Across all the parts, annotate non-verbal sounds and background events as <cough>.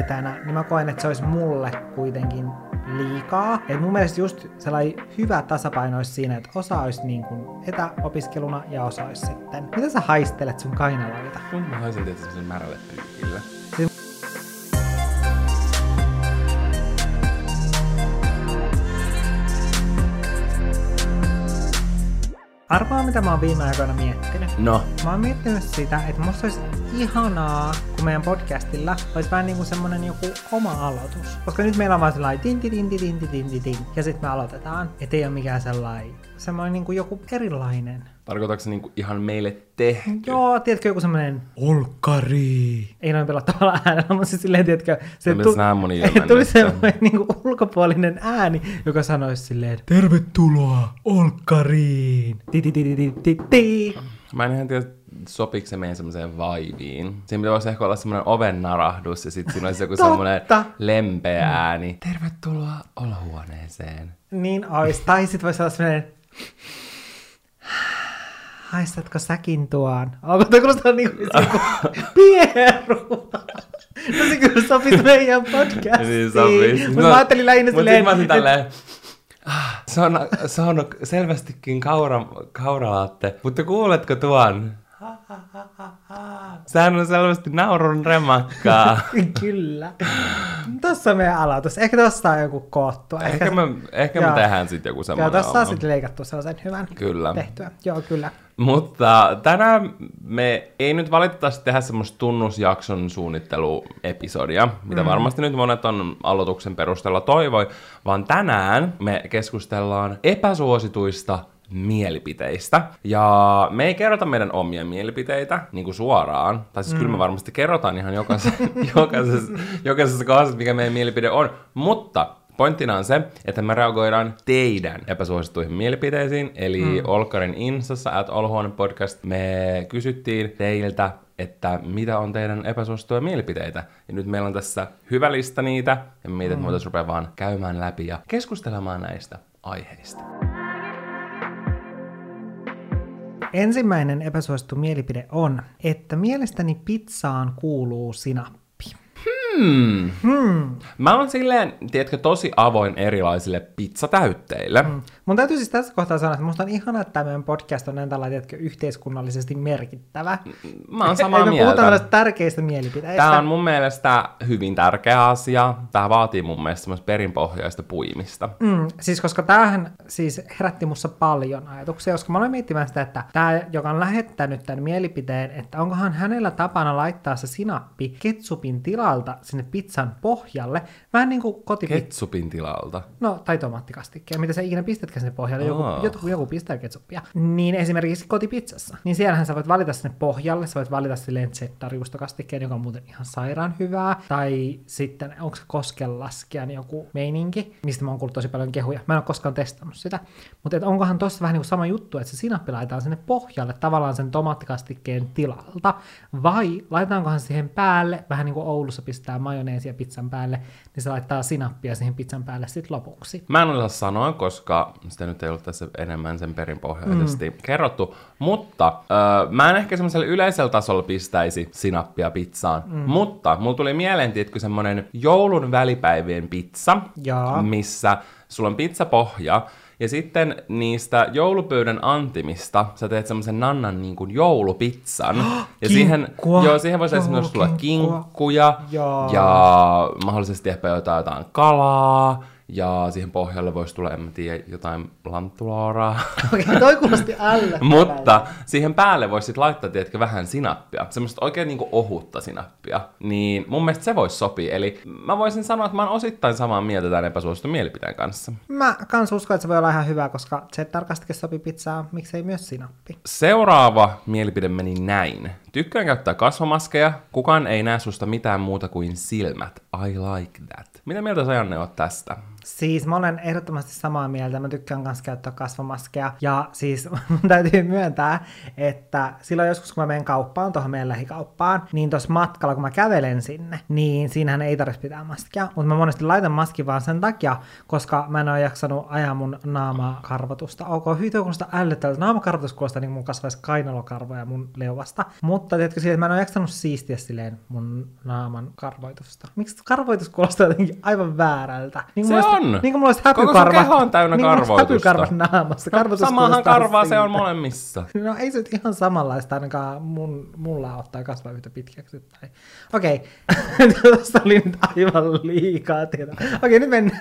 etänä, niin mä koen, että se olisi mulle kuitenkin liikaa. Et mun mielestä just sellainen hyvä tasapaino olisi siinä, että osa olisi niin kuin etäopiskeluna ja osa olisi sitten. Mitä sä haistelet sun kainaloita? Mä haisen tietysti semmoisen märälle pyykille. Arvaa, mitä mä oon viime aikoina miettinyt. No. Mä oon miettinyt sitä, että musta olisi ihanaa, kun meidän podcastilla olisi vähän niinku semmonen joku oma aloitus. Koska nyt meillä on vaan sellainen tinti, tinti, tinti, tinti, tinti, ja sitten me aloitetaan. ettei ole mikään sellainen, semmoinen kuin niinku joku erilainen tarkoitatko se niinku ihan meille tehty? Joo, tiedätkö joku semmoinen olkari. Ei noin pelottavalla äänellä, mutta siis silleen, tiedätkö, se ei, ilmennettä. tuli <laughs> semmoinen niinku ulkopuolinen ääni, joka sanoisi silleen, tervetuloa olkariin. Ti ti ti ti ti ti ti. Mä en ihan tiedä, sopiiko se meidän semmoiseen vaiviin. Siinä voisi ehkä olla semmoinen oven narahdus ja sitten siinä olisi joku semmoinen lempeä ääni. Tervetuloa olohuoneeseen. Niin ois. Tai sit voisi olla semmoinen... Haistatko säkin tuon? Onko toi kuulostaa niinku joku <laughs> pieru? No se kyllä sopisi meidän podcastiin. Niin sopisi. Mutta mä ajattelin lähinnä silleen... olisin tälleen, se on, se on selvästikin kaura, kauralaatte, mutta kuuletko tuon? Sehän on selvästi naurun remakkaa. <laughs> Kyllä. Tossa on meidän aloitus. Ehkä tossa on joku koottu. ehkä me, ehkä me Joo. tehdään sitten joku Joo, semmoinen tossa on sitten leikattu sellaisen hyvän Kyllä. tehtyä. Joo, kyllä. Mutta tänään me ei nyt valitettavasti tehdä semmoista tunnusjakson suunnitteluepisodia, mitä varmasti nyt monet on aloituksen perusteella toivoi, vaan tänään me keskustellaan epäsuosituista mielipiteistä. Ja me ei kerrota meidän omia mielipiteitä niin kuin suoraan. Tai siis mm. kyllä me varmasti kerrotaan ihan jokaisessa, <laughs> jokaisessa, jokaisessa kohdassa, mikä meidän mielipide on. Mutta Pointtina on se, että me reagoidaan teidän epäsuosittuihin mielipiteisiin, eli mm. Olkkarin Insassa at Olhuone podcast me kysyttiin teiltä, että mitä on teidän epäsuosittuja mielipiteitä. Ja nyt meillä on tässä hyvä lista niitä, ja me mietin, että me voitaisiin rupea vaan käymään läpi ja keskustelemaan näistä aiheista. Ensimmäinen epäsuosittu mielipide on, että mielestäni pizzaan kuuluu sinappi. Hmm. Hmm. Mä oon silleen, tiedätkö, tosi avoin erilaisille pizzatäytteille. Mm. Mun täytyy siis tässä kohtaa sanoa, että musta on ihanaa, että tämä meidän podcast on näin tällainen, tiedätkö, yhteiskunnallisesti merkittävä. Mä oon samaa me mieltä. puhutaan tärkeistä mielipiteistä. Tämä on mun mielestä hyvin tärkeä asia. Tämä vaatii mun mielestä semmoista perinpohjaista puimista. Mm, siis koska tämähän siis herätti mussa paljon ajatuksia, koska mä olen miettimään sitä, että tämä, joka on lähettänyt tämän mielipiteen, että onkohan hänellä tapana laittaa se sinappi ketsupin tilalta sinne pizzan pohjalle, vähän niin kuin kotipizza. Ketsupin tilalta. No, tai tomaattikastikkeen, mitä sä ikinä pistätkään sinne pohjalle, joku, Aa. joku, joku pistää ketsuppia. Niin esimerkiksi kotipizzassa. Niin siellähän sä voit valita sinne pohjalle, sä voit valita silleen cheddar-juustokastikkeen, joka on muuten ihan sairaan hyvää. Tai sitten, onko se koskenlaskijan joku meininki, mistä mä oon kuullut tosi paljon kehuja. Mä en ole koskaan testannut sitä. Mutta et onkohan tossa vähän niin kuin sama juttu, että se sinappi laitetaan sinne pohjalle tavallaan sen tomaattikastikkeen tilalta. Vai laitetaankohan siihen päälle, vähän niin kuin Oulussa pistää majoneesia pizzan päälle, niin se laittaa sinappia siihen pizzan päälle sitten lopuksi. Mä en osaa sanoa, koska sitä nyt ei ollut tässä enemmän sen perinpohjaisesti mm. kerrottu, mutta öö, mä en ehkä semmoisella yleisellä tasolla pistäisi sinappia pizzaan, mm. mutta mulla tuli mieleen, tiedätkö, semmonen joulun välipäivien pizza, Jaa. missä sulla on pizzapohja, ja sitten niistä joulupöydän antimista sä teet semmoisen nannan niin kuin joulupizzan. <gasps> ja siihen, joo, siihen voisi esimerkiksi tulla kinkkuja Jaa. ja mahdollisesti ehkä jotain, jotain kalaa. Ja siihen pohjalle voisi tulla, en mä tiedä, jotain lantulooraa. <laughs> Okei, toi kuulosti ällä. Mutta siihen päälle voisi sit laittaa, tiedätkö, vähän sinappia. Semmoista oikein niinku ohutta sinappia. Niin mun mielestä se voisi sopia. Eli mä voisin sanoa, että mä oon osittain samaa mieltä tämän epäsuositun mielipiteen kanssa. Mä kans uskon, että se voi olla ihan hyvä, koska cheddar-kastike sopii pizzaan, miksei myös sinappi. Seuraava mielipide meni näin. Tykkään käyttää kasvomaskeja. Kukaan ei näe susta mitään muuta kuin silmät. I like that. Mitä mieltä sä Janne oot tästä? Siis mä olen ehdottomasti samaa mieltä. Mä tykkään myös käyttää kasvomaskeja. Ja siis <laughs> mun täytyy myöntää, että silloin joskus kun mä menen kauppaan, tuohon meidän lähikauppaan, niin tuossa matkalla kun mä kävelen sinne, niin siinähän ei tarvitse pitää maskia. Mutta mä monesti laitan maski vaan sen takia, koska mä en ole jaksanut ajaa mun naamakarvotusta. Ok, hyvin kuulostaa ällöttävältä. Naamakarvotus kuulostaa niin mun kasvaisi kainalokarvoja mun leuasta. Mutta tiedätkö siihen, että mä en ole jaksanut siistiä silleen mun naaman karvoitusta. Miksi karvoitus kuulostaa jotenkin aivan väärältä? Niin Se olisi- on. Niin kuin mulla olisi Koko sun häpykarva. keho on täynnä niin kuin mulla olisi karvoitusta. häpykarvat naamassa. Karvoitus Samahan karvaa se on molemmissa. No ei se nyt ihan samanlaista ainakaan mun, mulla ottaa kasvaa yhtä pitkäksi. Tai... Okei, <laughs> tuosta oli nyt aivan liikaa tietoa. Okei, nyt mennään.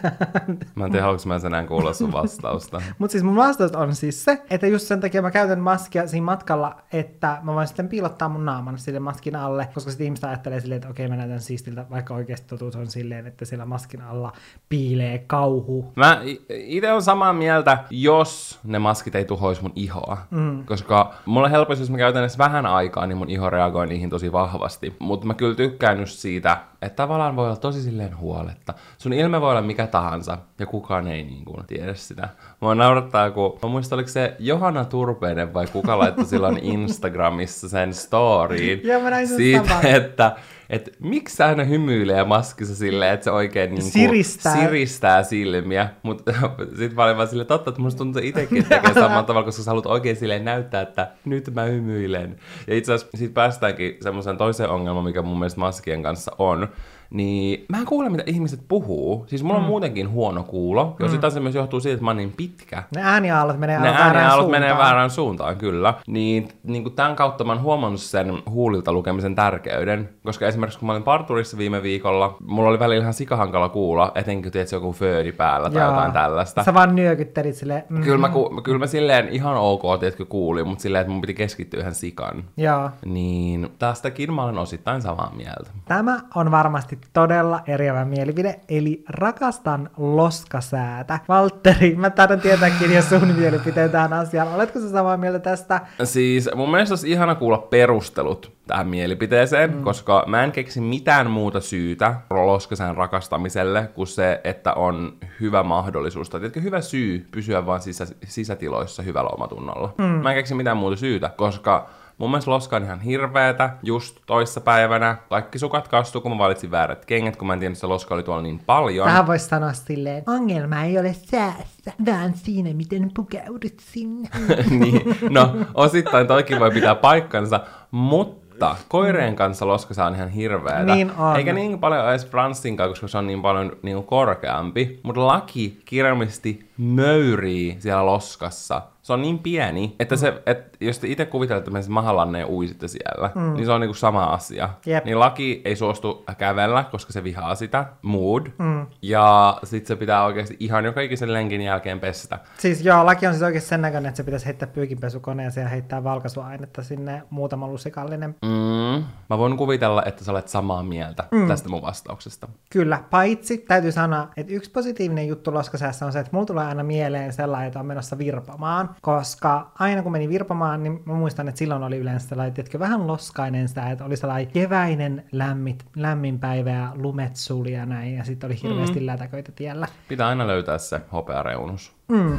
Mä en tiedä, haluanko mä enää kuulla sun vastausta. <laughs> Mutta siis mun vastaus on siis se, että just sen takia mä käytän maskia siinä matkalla, että mä voin sitten piilottaa mun naaman sille maskin alle, koska sitten ihmiset ajattelee silleen, että okei mä näytän siistiltä, vaikka oikeasti totuus on silleen, että siellä maskin alla piilee kauhu. Mä itse on samaa mieltä, jos ne maskit ei tuhoisi mun ihoa. Mm. Koska mulle helposti, jos mä käytän edes vähän aikaa, niin mun iho reagoi niihin tosi vahvasti. Mutta mä kyllä tykkään just siitä, että tavallaan voi olla tosi silleen huoletta. Sun ilme voi olla mikä tahansa, ja kukaan ei niin kuin tiedä sitä. Mua naurattaa, kun mä muistan, oliko se Johanna Turpeinen vai kuka laittoi silloin <laughs> Instagramissa sen storyin. Joo, mä näin sen siitä, saman. että et miksi sä aina hymyilee maskissa silleen, että se oikein niin Siristää. siristää silmiä, mutta <laughs> sitten mä olin vaan silleen, totta, että musta tuntuu että itsekin tekee samalla tavalla, koska sä haluat oikein silleen näyttää, että nyt mä hymyilen. Ja itse asiassa siitä päästäänkin semmoiseen toiseen ongelmaan, mikä mun mielestä maskien kanssa on, niin mä en kuule, mitä ihmiset puhuu. Siis mulla on muutenkin huono kuulo, jos mm. se myös johtuu siitä, että mä oon niin pitkä. Ne ääniaallot menee Ne ääniaallot menee suuntaan. väärään suuntaan, kyllä. Niin, niin kuin tämän kautta mä oon huomannut sen huulilta lukemisen tärkeyden. Koska esimerkiksi kun mä olin parturissa viime viikolla, mulla oli välillä ihan sikahankala kuulla, etenkin kun tiedät, joku föödi päällä tai Joo. jotain tällaista. Sä vaan nyökyttelit silleen, mm, Kyllä mä, ku, kyllä mä silleen ihan ok, tiedätkö, kuulin, mutta silleen, että mun piti keskittyä ihan sikan. joo. Niin tästäkin mä olen osittain samaa mieltä. Tämä on varmasti todella eriävä mielipide, eli rakastan loskasäätä. Valtteri, mä taidan tietääkin jo sun mielipiteen tähän asiaan. Oletko sä samaa mieltä tästä? Siis mun mielestä olisi ihana kuulla perustelut tähän mielipiteeseen, mm. koska mä en keksi mitään muuta syytä Loskasään rakastamiselle kuin se, että on hyvä mahdollisuus, tai tiedätkö, hyvä syy pysyä vaan sisä, sisätiloissa hyvällä omatunnolla. Mm. Mä en keksi mitään muuta syytä, koska mun mielestä Loska on ihan hirveetä. Just toissa päivänä kaikki sukat kastuu, kun mä valitsin väärät kengät, kun mä en tiedä, että se Loska oli tuolla niin paljon. Tähän voisi sanoa silleen, ongelma ei ole säässä, vaan siinä, miten pukeudut sinne. <laughs> niin, no osittain toikin voi pitää paikkansa, mutta koireen kanssa loskasa on ihan hirveetä. Niin on. Eikä niin paljon edes Franssin kanssa, koska se on niin paljon niin korkeampi. Mutta laki kirjallisesti möyrii siellä loskassa. Se on niin pieni, että se, et, jos te itse kuvittelette, että se mahallanne ja uisitte siellä, mm. niin se on niinku sama asia. Jep. Niin laki ei suostu kävellä, koska se vihaa sitä, mood. Mm. Ja sit se pitää oikeasti ihan joka ikisen lenkin jälkeen pestä. Siis joo, laki on siis oikein sen näköinen, että se pitäisi heittää pyykinpesukoneeseen ja heittää valkaisuainetta sinne muutama lusikallinen. Mm. Mä voin kuvitella, että sä olet samaa mieltä mm. tästä mun vastauksesta. Kyllä, paitsi täytyy sanoa, että yksi positiivinen juttu loskasäässä on se, että mulla tulee aina mieleen sellainen, että on menossa virpomaan, koska aina kun meni virpomaan, niin mä muistan, että silloin oli yleensä sellainen, tiedätkö, vähän loskainen sitä, että oli sellainen keväinen lämmit, lämmin päivä ja lumet suli ja näin, ja sitten oli hirveästi mm. lätäköitä tiellä. Pitää aina löytää se hopeareunus. Mm.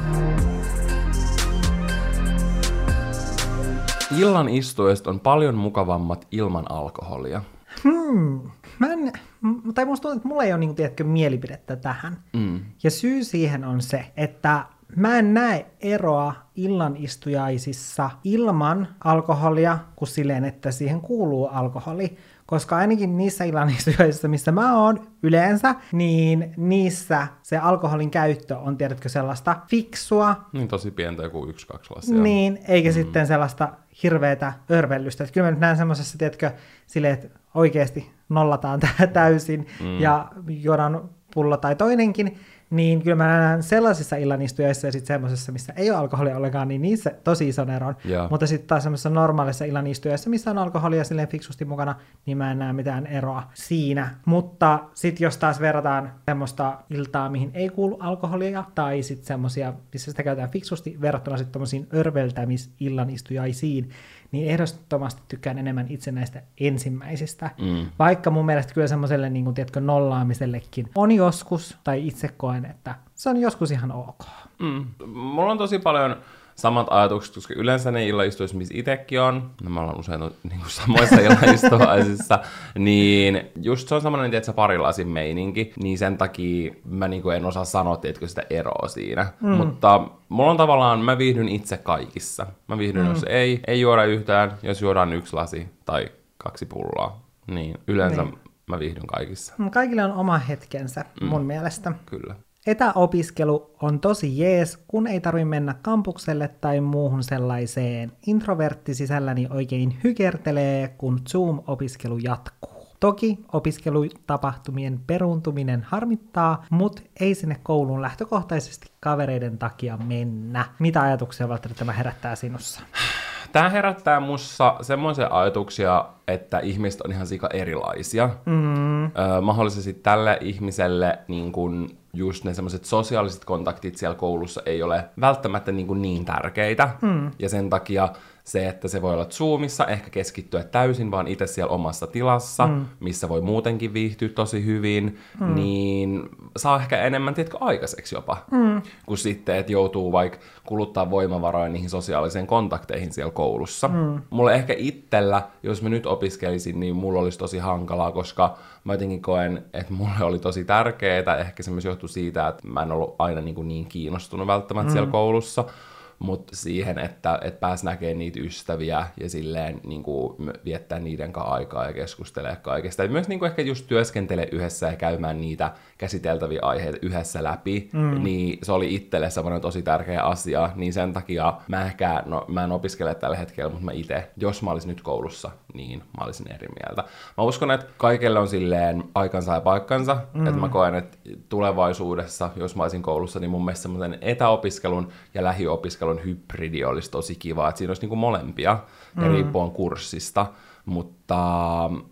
Illan istuesta on paljon mukavammat ilman alkoholia. Hmm. Mä en, tai musta tuntuu, että mulla ei ole, niin, tiedätkö, mielipidettä tähän. Mm. Ja syy siihen on se, että mä en näe eroa illanistujaisissa ilman alkoholia kuin silleen, että siihen kuuluu alkoholi. Koska ainakin niissä illanistujaisissa, missä mä oon yleensä, niin niissä se alkoholin käyttö on, tiedätkö, sellaista fiksua, Niin tosi pientä, joku yksi, kaksi lasia. niin, eikä mm. sitten sellaista hirveätä örvellystä. Että kyllä mä nyt näen semmoisessa, tiedätkö, silleen, että oikeasti nollataan <laughs> tää täysin mm. ja juodaan pullo tai toinenkin, niin kyllä mä näen sellaisissa illanistujaisissa ja sitten semmoisessa, missä ei ole alkoholia ollenkaan, niin niissä tosi ison eron. Joo. Mutta sitten taas semmoisessa normaalissa illanistujaisissa, missä on alkoholia silleen fiksusti mukana, niin mä en näe mitään eroa siinä. Mutta sitten jos taas verrataan semmoista iltaa, mihin ei kuulu alkoholia, tai sitten semmoisia, missä sitä käytetään fiksusti, verrattuna sitten tommosiin örveltämis-illanistujaisiin, niin ehdottomasti tykkään enemmän itse näistä ensimmäisistä. Mm. Vaikka mun mielestä kyllä semmoiselle, niin kuin, tiedätkö, nollaamisellekin on joskus, tai itse koen, että se on joskus ihan ok. Mm. Mulla on tosi paljon samat ajatukset, koska yleensä ne illaistuissa, missä itsekin on, no me ollaan usein niin kuin samoissa illaistuvaisissa, <laughs> niin just se on semmoinen, että se parilasin meininki, niin sen takia mä niin kuin en osaa sanoa, että sitä eroa siinä. Mm. Mutta mulla on tavallaan, mä viihdyn itse kaikissa. Mä viihdyn, mm. jos ei, ei juoda yhtään, jos juodaan yksi lasi tai kaksi pulloa, niin yleensä niin. mä viihdyn kaikissa. Kaikille on oma hetkensä, mm. mun mielestä. Kyllä. Etäopiskelu on tosi jees, kun ei tarvi mennä kampukselle tai muuhun sellaiseen. Introvertti sisälläni oikein hykertelee, kun Zoom-opiskelu jatkuu. Toki opiskelutapahtumien peruuntuminen harmittaa, mutta ei sinne kouluun lähtökohtaisesti kavereiden takia mennä. Mitä ajatuksia Valtteri tämä herättää sinussa? Tämä herättää mussa semmoisia ajatuksia, että ihmiset on ihan sika erilaisia. Mm. Öö, mahdollisesti tälle ihmiselle niin kun just ne semmoiset sosiaaliset kontaktit siellä koulussa ei ole välttämättä niin, kuin niin tärkeitä. Mm. Ja sen takia se, että se voi olla Zoomissa, ehkä keskittyä täysin vaan itse siellä omassa tilassa, mm. missä voi muutenkin viihtyä tosi hyvin, mm. niin saa ehkä enemmän, tiedätkö, aikaiseksi jopa, mm. kuin sitten, että joutuu vaikka kuluttaa voimavaroja niihin sosiaalisiin kontakteihin siellä koulussa. Mm. Mulle ehkä itsellä, jos mä nyt opiskelisin, niin mulla olisi tosi hankalaa, koska mä jotenkin koen, että mulle oli tosi tärkeää, ehkä se myös johtui siitä, että mä en ollut aina niin, kuin niin kiinnostunut välttämättä mm. siellä koulussa, mutta siihen, että, että pääs näkemään niitä ystäviä ja silleen niin kuin, viettää niiden kanssa aikaa ja keskustelee kaikesta. Ja myös niin kuin, ehkä just työskentele yhdessä ja käymään niitä käsiteltäviä aiheita yhdessä läpi, mm. niin se oli itselle semmoinen tosi tärkeä asia, niin sen takia mä ehkä, no mä en opiskele tällä hetkellä, mutta mä itse, jos mä olisin nyt koulussa, niin mä olisin eri mieltä. Mä uskon, että kaikille on silleen aikansa ja paikkansa, mm. että mä koen, että tulevaisuudessa, jos mä olisin koulussa, niin mun mielestä semmoisen etäopiskelun ja lähiopiskelun hybridi olisi tosi kiva, että siinä olisi niinku molempia, mm. ja riippuen kurssista, mutta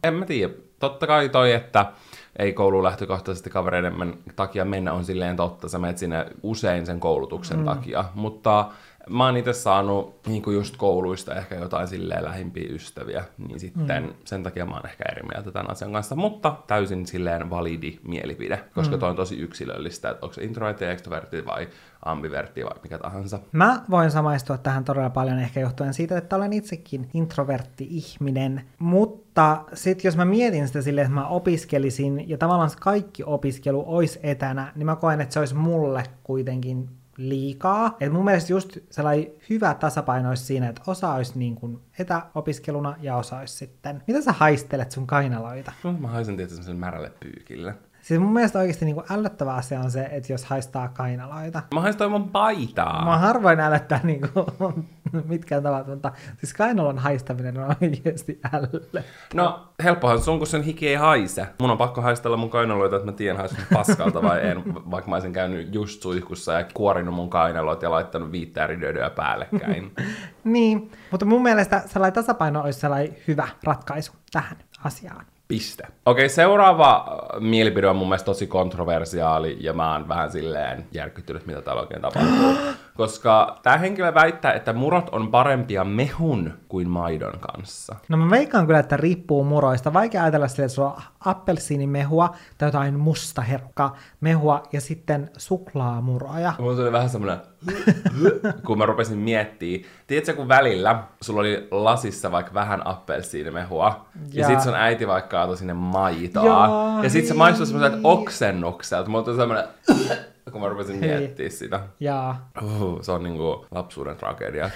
en mä tiedä, totta kai toi, että ei kouluun lähtökohtaisesti kavereiden takia mennä on silleen totta, sä menet sinne usein sen koulutuksen mm. takia, mutta mä oon itse saanut niin kuin just kouluista ehkä jotain silleen lähimpiä ystäviä, niin sitten mm. sen takia mä oon ehkä eri mieltä tämän asian kanssa, mutta täysin silleen validi mielipide, koska mm. toi on tosi yksilöllistä, että onko se introvertti, extrovertti vai ambivertti vai mikä tahansa. Mä voin samaistua tähän todella paljon ehkä johtuen siitä, että olen itsekin introvertti ihminen, mutta sitten jos mä mietin sitä silleen, että mä opiskelisin ja tavallaan kaikki opiskelu olisi etänä, niin mä koen, että se olisi mulle kuitenkin liikaa. Et mun mielestä just sellainen hyvä tasapaino olisi siinä, että osa olisi niin kuin etäopiskeluna ja osa olisi sitten... Mitä sä haistelet sun kainaloita? No, mä haisen tietysti sen märälle pyykille. Siis mun mielestä oikeasti niin ällöttävä asia on se, että jos haistaa kainaloita. Mä haistan mun paitaa. Mä harvoin ällöttää niin kuin, <laughs> mitkään tavat, mutta siis kainalon haistaminen on oikeasti ällö. No, helppohan sun, kun sen hiki ei haise. Mun on pakko haistella mun kainaloita, että mä tiedän haisun paskalta vai en, <laughs> vaikka mä olisin käynyt just suihkussa ja kuorinut mun kainaloita ja laittanut viittä eri päällekkäin. <laughs> niin, mutta mun mielestä sellainen tasapaino olisi sellainen hyvä ratkaisu tähän asiaan. Piste. Okei, seuraava äh, mielipide on mun mielestä tosi kontroversiaali ja mä oon vähän silleen järkyttynyt, mitä täällä oikein tapahtuu. <gasps> Koska tämä henkilö väittää, että murot on parempia mehun kuin maidon kanssa. No mä veikkaan kyllä, että riippuu muroista. Vaikea ajatella sille, että sulla on appelsiinimehua tai jotain musta herkka mehua ja sitten suklaamuroja. Mulla tuli vähän semmoinen, kun mä rupesin miettimään. Tiedätkö, kun välillä sulla oli lasissa vaikka vähän appelsiinimehua ja, ja sit sun äiti vaikka kaatoi sinne maitoa. Ja, ja sit se maistui semmoiselta oksennukselta. Mulla tuli semmoinen kun mä rupesin Hei. miettimään sitä. Jaa. Uh, se on niinku lapsuuden tragedia.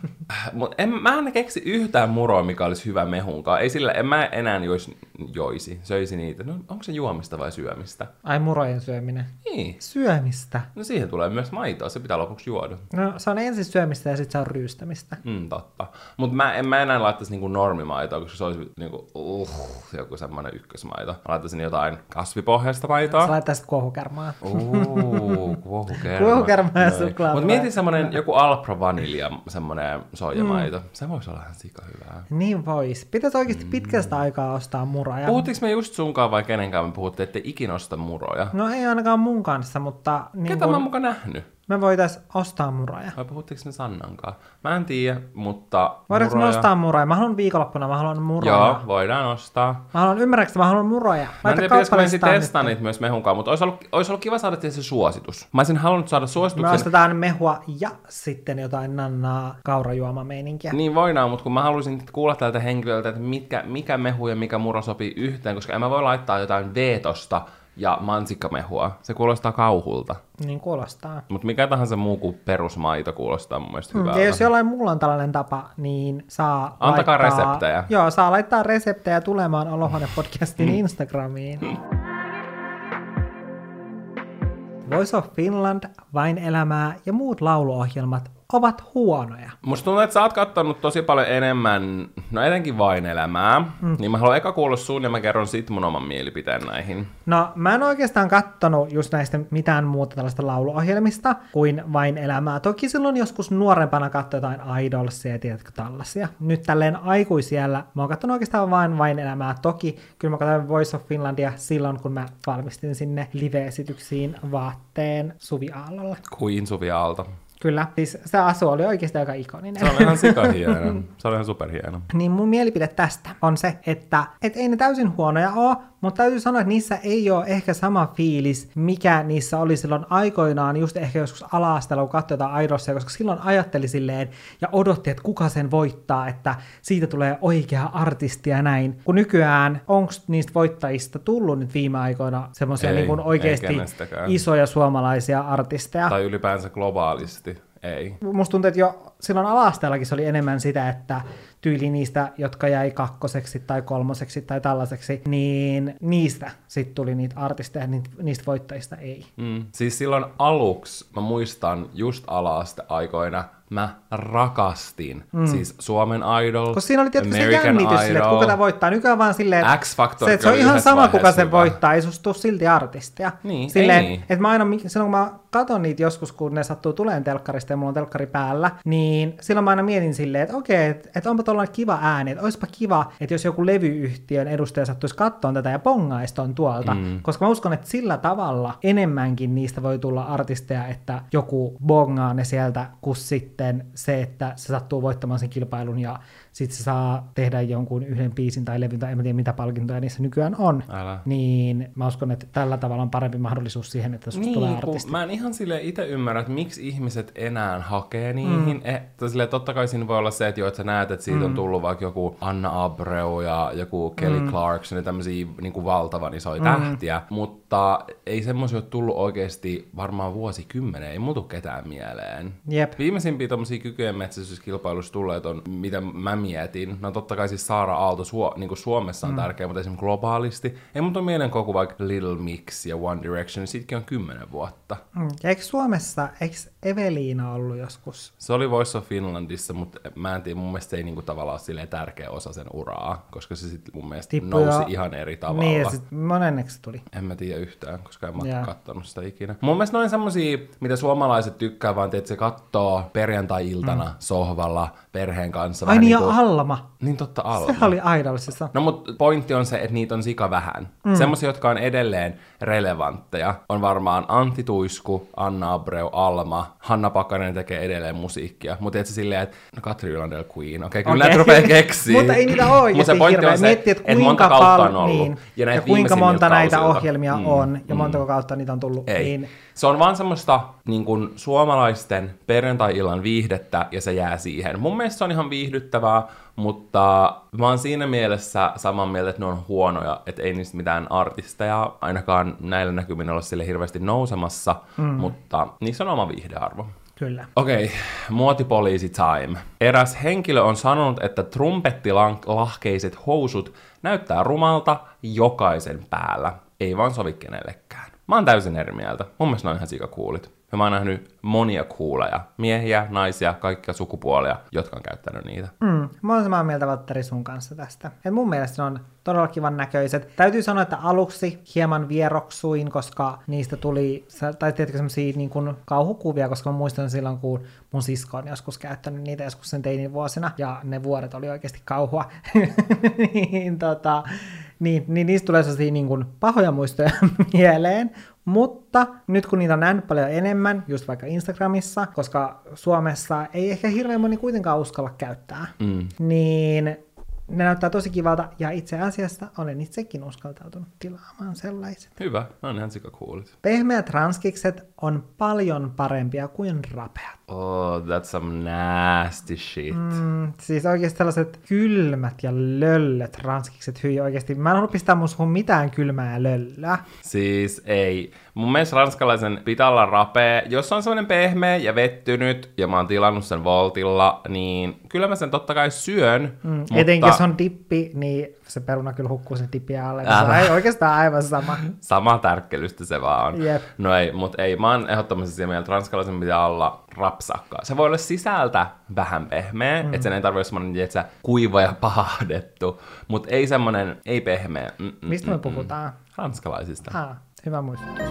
<laughs> Mut en, mä en keksi yhtään muroa, mikä olisi hyvä mehunkaan. Ei sillä, en mä enää jois, joisi, söisi niitä. No, onko se juomista vai syömistä? Ai murojen syöminen. Niin. Syömistä. No siihen tulee myös maitoa, se pitää lopuksi juoda. No se on ensin syömistä ja sitten se on ryystämistä. Mm, totta. Mutta mä, en mä enää laittaisi niinku normimaitoa, koska se olisi niinku, uh, joku semmoinen ykkösmaito. Mä laittaisin jotain kasvipohjaista maitoa. Sä laittaisit kuohukärmaa. Uh, kuohukerma. kuohukerma ja suklaa. Mutta mieti semmoinen joku Alpro Vanilja, semmoinen soijamaito. Mm. Se voisi olla ihan sika hyvää. Niin vois. Pitäisi oikeasti mm. pitkästä aikaa ostaa muroja. Puhuttiinko me just sunkaan vai kanssa me puhuttiin, että ikinä osta muroja? No ei ainakaan mun kanssa, mutta... Niin Ketä kun... mä oon mukaan nähnyt? Me voitais ostaa muroja. Vai puhuttiinko me Sannankaan? Mä en tiedä, mutta Voidaanko me ostaa muroja? Mä haluan viikonloppuna, mä haluan muroja. Joo, voidaan ostaa. Mä haluan, ymmärrätkö, mä haluan muroja. Mä en tiedä, pitäisikö me ensin testaa niitä myös mehunkaan, mutta olisi ollut, olisi ollut kiva saada se suositus. Mä olisin halunnut saada Me suosituksen. ostetaan mehua ja sitten jotain nannaa kaurajuomameininkiä. Niin voidaan, mutta kun mä haluaisin kuulla tältä henkilöltä, että mitkä, mikä mehu ja mikä muro sopii yhteen, koska en mä voi laittaa jotain veetosta ja mansikkamehua. Se kuulostaa kauhulta. Niin kuulostaa. Mutta mikä tahansa muu kuin perusmaito kuulostaa mun mielestä hyvältä. Ja jos jollain muulla on tällainen tapa, niin saa Antakaa laittaa, reseptejä. Joo, saa laittaa reseptejä tulemaan Olohuone Mm. podcastin Instagramiin. Voice of Finland, Vain elämää ja muut lauluohjelmat ovat huonoja. Musta tuntuu, että sä oot kattonut tosi paljon enemmän, no etenkin vain elämää, mm. niin mä haluan eka kuulla sun ja mä kerron sit mun oman mielipiteen näihin. No, mä en oikeastaan kattonut just näistä mitään muuta tällaista lauluohjelmista kuin vain elämää. Toki silloin joskus nuorempana katsoin jotain Idolsia ja tiedätkö tällaisia. Nyt tälleen aikuisiellä mä oon kattonut oikeastaan vain vain elämää. Toki kyllä mä katsoin Voice of Finlandia silloin, kun mä valmistin sinne live-esityksiin vaatteen Suvi Aallolle. Kuin Suvi Aalto. Kyllä, siis se asu oli oikeasti aika ikoninen. Se on ihan <laughs> sikahieno. Se on ihan superhieno. Niin mun mielipide tästä on se, että et ei ne täysin huonoja ole, mutta täytyy sanoa, että niissä ei ole ehkä sama fiilis, mikä niissä oli silloin aikoinaan, just ehkä joskus ala-asteella, kun katsoi jotain Idolsia, koska silloin ajatteli silleen ja odotti, että kuka sen voittaa, että siitä tulee oikea artisti ja näin. Kun nykyään, onko niistä voittajista tullut nyt viime aikoina semmoisia niin oikeasti isoja suomalaisia artisteja? Tai ylipäänsä globaalisti. Ei. musta tuntuu, että jo silloin ala-asteellakin se oli enemmän sitä, että tyyli niistä, jotka jäi kakkoseksi tai kolmoseksi tai tällaiseksi, niin niistä sitten tuli niitä artisteja, niin niistä voittajista ei. Mm. Siis silloin aluksi, mä muistan just ala-aste aikoina, mä rakastin. Mm. Siis Suomen Idol, Koska siinä oli tietysti se American jännitys sille, että kuka tämä voittaa. Nykyään vaan silleen, että X-Factor se, että se on ihan sama, kuka se hyvä. voittaa, ei susta silti artistia. Niin, silleen, ei niin. Että mä aina, silloin kun mä katon niitä joskus, kun ne sattuu tuleen telkkarista ja mulla on telkkari päällä, niin silloin mä aina mietin silleen, että okei, että, että onpa tuollainen kiva ääni, että olisipa kiva, että jos joku levyyhtiön edustaja sattuisi kattoon tätä ja pongaisi ton tuolta, mm. koska mä uskon, että sillä tavalla enemmänkin niistä voi tulla artisteja, että joku bongaa ne sieltä, kuin sitten se, että se sattuu voittamaan sen kilpailun ja sitten se saa tehdä jonkun yhden biisin tai levyn tai en tiedä mitä palkintoja niissä nykyään on. Älä. Niin mä uskon, että tällä tavalla on parempi mahdollisuus siihen, että susta tulee Niin, kun artisti. mä en ihan sille itse ymmärrä, että miksi ihmiset enää hakee niihin. Mm. Eh, sille, totta kai siinä voi olla se, että, jo, että sä näet, että siitä mm. on tullut vaikka joku Anna Abreu ja joku Kelly mm. Clarkson ja tämmöisiä niin kuin valtavan isoja mm. tähtiä, mutta ei semmoisia ole tullut oikeasti varmaan vuosikymmenen, ei muutu ketään mieleen. Jep. Viimeisimpiä tommosia kykyjen metsästyskilpailussa tulleet on, mitä mä mietin. No totta kai siis Saara Aalto Suo, niin kuin Suomessa on mm. tärkeä, mutta esimerkiksi globaalisti. Ei mun mielen koko vaikka Little Mix ja One Direction, niin siitäkin on kymmenen vuotta. Mm. Eikö Suomessa, eikö Eveliina ollut joskus? Se oli Voice of Finlandissa, mutta mä en tiedä, mun mielestä se ei niinku tavallaan ole tärkeä osa sen uraa, koska se sitten mun mielestä Tippui nousi jo- ihan eri tavalla. Niin, ja sitten monenneksi se tuli. En mä tiedä yhtään, koska en mä Jaa. ole kattonut sitä ikinä. Mun mielestä noin semmosia, mitä suomalaiset tykkää, vaan että se kattoo perjantai-iltana mm. sohvalla perheen kanssa. Ai niin, niinku- Alma. Niin totta, Alma. Sehän oli Idolsissa. No mutta pointti on se, että niitä on sika vähän. Mm. Semmoisia, jotka on edelleen relevantteja, on varmaan Antti Tuisku, Anna Abreu, Alma, Hanna Pakanen tekee edelleen musiikkia. Mutta et se silleen, että no Katri Ylandel Queen, okei, okay, kyllä näitä rupeaa keksiä. Mutta ei niitä ole Mutta se pointti on se, Miettii, että että monta kuinka kautta on ollut. niin, ja, ja kuinka monta näitä kausilta. ohjelmia Mm, on, ja montako kautta niitä on tullut. Ei. Niin, Se on vaan semmoista niin kuin, suomalaisten perjantai-illan viihdettä ja se jää siihen. Mun mielestä se on ihan viihdyttävää, mutta mä oon siinä mielessä saman mieltä, että ne on huonoja, että ei niistä mitään artisteja ainakaan näillä näkymin ole sille hirveästi nousemassa, mm. mutta niissä on oma viihdearvo. kyllä. Okei, muotipoliisi time. Eräs henkilö on sanonut, että trumpettilahkeiset housut näyttää rumalta jokaisen päällä. Ei vaan sovi kenellekään. Mä oon täysin eri mieltä. Mun mielestä ne on ihan sikakuulit. Ja mä oon nähnyt monia kuuleja. Miehiä, naisia, kaikkia sukupuolia, jotka on käyttänyt niitä. Mm, mä oon samaa mieltä Valtteri sun kanssa tästä. Et mun mielestä ne on todella kivan näköiset. Täytyy sanoa, että aluksi hieman vieroksuin, koska niistä tuli, tai tiedätkö semmosia niin kuin kauhukuvia, koska mä muistan silloin, kun mun sisko on joskus käyttänyt niitä joskus sen teinin vuosina, ja ne vuodet oli oikeasti kauhua. <laughs> niin, tota, niin, niin niistä tulee sellaisia niin kuin pahoja muistoja <laughs> mieleen, Mutta nyt kun niitä on nähnyt paljon enemmän, just vaikka Instagramissa, koska Suomessa ei ehkä hirveän moni kuitenkaan uskalla käyttää, Mm. niin ne näyttää tosi kivalta, ja itse asiassa olen itsekin uskaltautunut tilaamaan sellaiset. Hyvä, no on ihan sika coolit. Pehmeät ranskikset on paljon parempia kuin rapeat. Oh, that's some nasty shit. Mm, siis oikeasti sellaiset kylmät ja löllöt ranskikset hyi oikeasti. Mä en halua pistää mun suhun mitään kylmää löllöä. Siis ei. Mun mielestä ranskalaisen pitää olla rapea. Jos on semmoinen pehmeä ja vettynyt, ja mä oon tilannut sen Voltilla, niin kyllä mä sen totta kai syön. Mm, mutta... Etenkin jos on dippi, niin se peruna kyllä hukkuu sen dippi alle. Se ei oikeastaan aivan sama. Sama tärkkelystä se vaan on. Jep. No ei, mutta ei. Mä oon ehdottomasti sitä mieltä, että ranskalaisen pitää olla rapsakkaa. Se voi olla sisältä vähän pehmeä, mm. että sen ei tarvitse olla semmoinen, että kuiva ja pahdettu, mutta ei semmoinen, ei pehmeä. Mm, mm, Mistä me mm, puhutaan? Mm. Ranskalaisista. Ah, hyvä muistutus.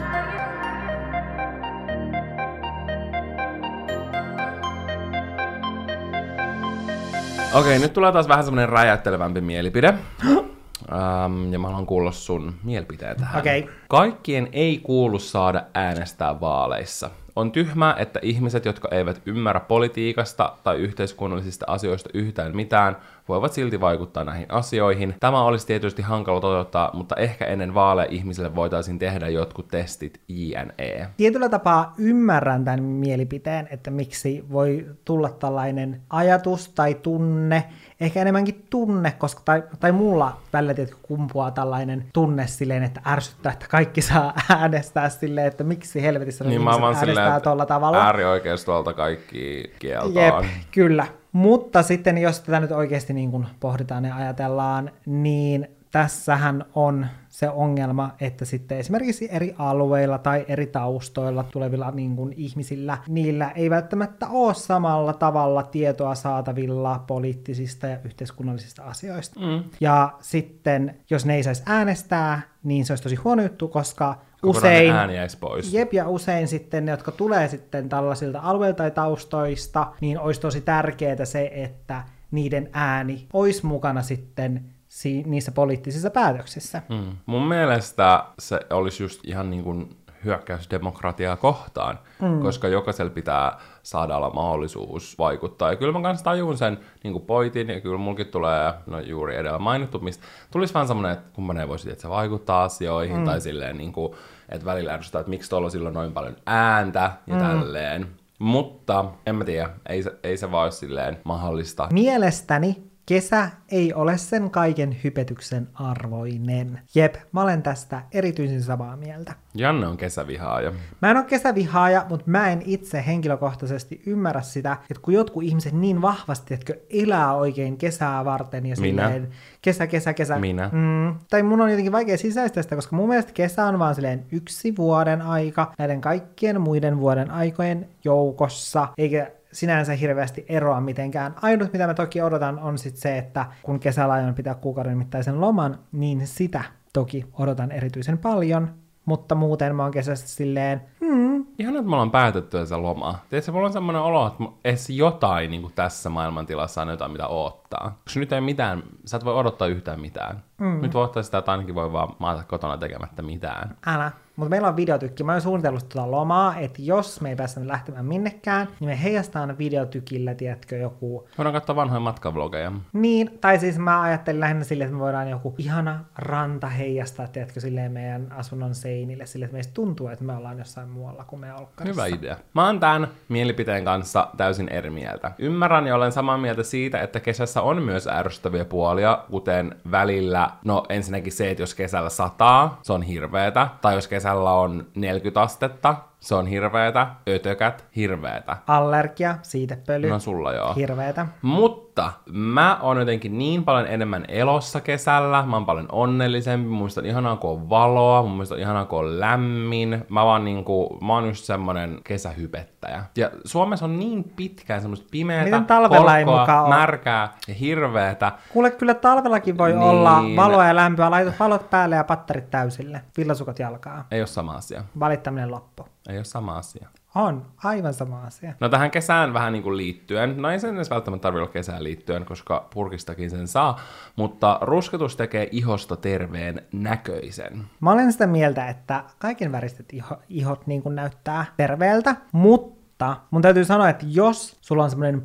Okei, nyt tulee taas vähän semmoinen räjäyttelevämpi mielipide. Um, ja mä haluan kuulla sun mielipiteen tähän. Okei. Kaikkien ei kuulu saada äänestää vaaleissa. On tyhmää, että ihmiset, jotka eivät ymmärrä politiikasta tai yhteiskunnallisista asioista yhtään mitään, voivat silti vaikuttaa näihin asioihin. Tämä olisi tietysti hankala toteuttaa, mutta ehkä ennen vaaleja ihmisille voitaisiin tehdä jotkut testit JNE. Tietyllä tapaa ymmärrän tämän mielipiteen, että miksi voi tulla tällainen ajatus tai tunne, ehkä enemmänkin tunne, koska tai, tai mulla välillä tietysti kumpuaa tällainen tunne silleen, että ärsyttää, että kaikki saa <laughs> äänestää silleen, että miksi helvetissä Niin mä vaan äänestää tuolla tavalla. äärioikeistolta kaikki Jep, kieltaan. kyllä. Mutta sitten jos tätä nyt oikeasti niin kuin pohditaan ja ajatellaan, niin tässähän on se ongelma, että sitten esimerkiksi eri alueilla tai eri taustoilla tulevilla niin kuin ihmisillä, niillä ei välttämättä ole samalla tavalla tietoa saatavilla poliittisista ja yhteiskunnallisista asioista. Mm. Ja sitten, jos ne ei saisi äänestää, niin se olisi tosi huono juttu, koska usein... ääni jäisi pois. Jep, ja usein sitten ne, jotka tulee sitten tällaisilta alueilta tai taustoista, niin olisi tosi tärkeää se, että niiden ääni olisi mukana sitten si- niissä poliittisissa päätöksissä. Mm. Mun mielestä se olisi just ihan niin kuin hyökkäys demokratiaa kohtaan, mm. koska jokaisella pitää saada olla mahdollisuus vaikuttaa. Ja kyllä mä kanssa tajun sen niin kuin poitin, ja kyllä mulkin tulee, no juuri edellä mainittu, mistä tulisi vaan semmoinen, että kumman ei voisi, että se vaikuttaa asioihin, mm. tai silleen niin kuin, että välillä ärsyttää, että miksi tuolla on silloin noin paljon ääntä, ja mm. tälleen. Mutta en mä tiedä, ei se, ei se vaan ole silleen mahdollista. Mielestäni kesä ei ole sen kaiken hypetyksen arvoinen. Jep, mä olen tästä erityisen samaa mieltä. Janne on kesävihaaja. Mä en ole kesävihaaja, mutta mä en itse henkilökohtaisesti ymmärrä sitä, että kun jotkut ihmiset niin vahvasti, että elää oikein kesää varten ja Minä. silleen kesä, kesä, kesä. Minä. Mm, tai mun on jotenkin vaikea sisäistää sitä, koska mun mielestä kesä on vaan silleen yksi vuoden aika näiden kaikkien muiden vuoden aikojen joukossa, eikä sinänsä hirveästi eroa mitenkään. Ainut, mitä mä toki odotan, on sitten se, että kun kesällä aion pitää kuukauden mittaisen loman, niin sitä toki odotan erityisen paljon, mutta muuten mä oon kesästä silleen, hmm, Ihan että me ollaan päätetty se loma. Tiedätkö, mulla on semmoinen olo, että edes jotain niin kuin tässä maailmantilassa on jotain, mitä odottaa. Koska nyt ei mitään, sä et voi odottaa yhtään mitään. Mm. Nyt voi odottaa sitä, että ainakin voi vaan maata kotona tekemättä mitään. älä. Mutta meillä on videotykki. Mä oon suunnitellut tuota lomaa, että jos me ei päästä lähtemään minnekään, niin me heijastaan videotykillä, tiedätkö, joku Voidaan katsoa vanhoja matkavlogeja. Niin, tai siis mä ajattelin lähinnä silleen, että me voidaan joku ihana ranta heijastaa, tiedätkö, silleen meidän asunnon seinille, silleen, että meistä tuntuu, että me ollaan jossain muualla kuin me olkkarissa. Hyvä idea. Mä oon tämän mielipiteen kanssa täysin eri mieltä. Ymmärrän ja olen samaa mieltä siitä, että kesässä on myös ärsyttäviä puolia, kuten välillä, no ensinnäkin se, että jos kesällä sataa, se on hirveetä, tai jos kesällä on 40 astetta, se on hirveetä, ötökät, hirveetä. Allergia, siitepöly, No sulla joo. hirveetä. Mutta mä oon jotenkin niin paljon enemmän elossa kesällä, mä oon paljon onnellisempi, mun mielestä on ihanaa, kun on valoa, mun mielestä on ihanaa, kun on lämmin. Mä vaan niinku, mä oon just semmonen kesähypettäjä. Ja Suomessa on niin pitkään semmoista pimeätä, Miten talvella ei muka oo? märkää ja hirveetä. Kuule, kyllä talvellakin voi Niin. olla valoa ja lämpöä, laitat valot päälle ja patterit täysille, villasukat jalkaa. Ei ole sama asia. Valittaminen loppu. Ei ole sama asia. On, aivan sama asia. No tähän kesään vähän niin kuin liittyen, no ei sen edes välttämättä tarvitse olla kesään liittyen, koska purkistakin sen saa, mutta rusketus tekee ihosta terveen näköisen. Mä olen sitä mieltä, että kaiken väriset iho, ihot niin kuin näyttää terveeltä, mutta mun täytyy sanoa, että jos sulla on semmoinen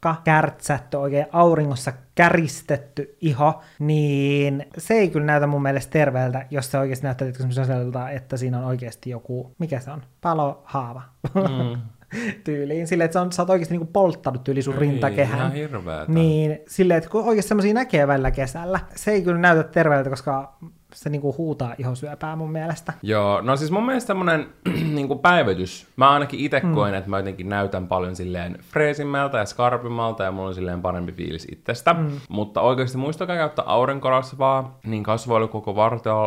punakka, kärtsätty, oikein auringossa käristetty iho, niin se ei kyllä näytä mun mielestä terveeltä, jos se oikeasti näyttää sellaiselta, että siinä on oikeasti joku, mikä se on, palohaava. Mm <laughs> tyyliin. Silleen, että sä, on, sä oot oikeasti niinku polttanut tyyli sun rintakehän. Ihan hirveetä. Niin, silleen, että kun oikeasti semmoisia näkee välillä kesällä, se ei kyllä näytä terveeltä, koska se niinku huutaa ihosyöpää mun mielestä. Joo, no siis mun mielestä semmonen <clears throat> niinku päivitys. Mä ainakin itse mm. koen, että mä jotenkin näytän paljon silleen freesimmältä ja skarpimmalta ja mulla on silleen parempi fiilis itsestä. Mm. Mutta oikeasti muistakaa käyttää aurinkorasvaa, niin kasvoilla koko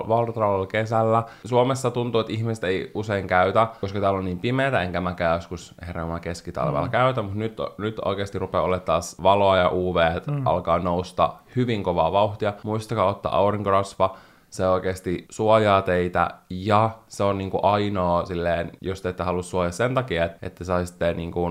vartalalla kesällä. Suomessa tuntuu, että ihmiset ei usein käytä, koska täällä on niin pimeätä, enkä mäkään joskus herran keskitalvella mm. käytä, mutta nyt, nyt oikeasti rupeaa olemaan taas valoa ja UV mm. alkaa nousta hyvin kovaa vauhtia. Muistakaa ottaa aurinkorasva, se oikeasti suojaa teitä ja se on niinku ainoa silleen, jos te ette halua suojaa sen takia, että, saisitte niinku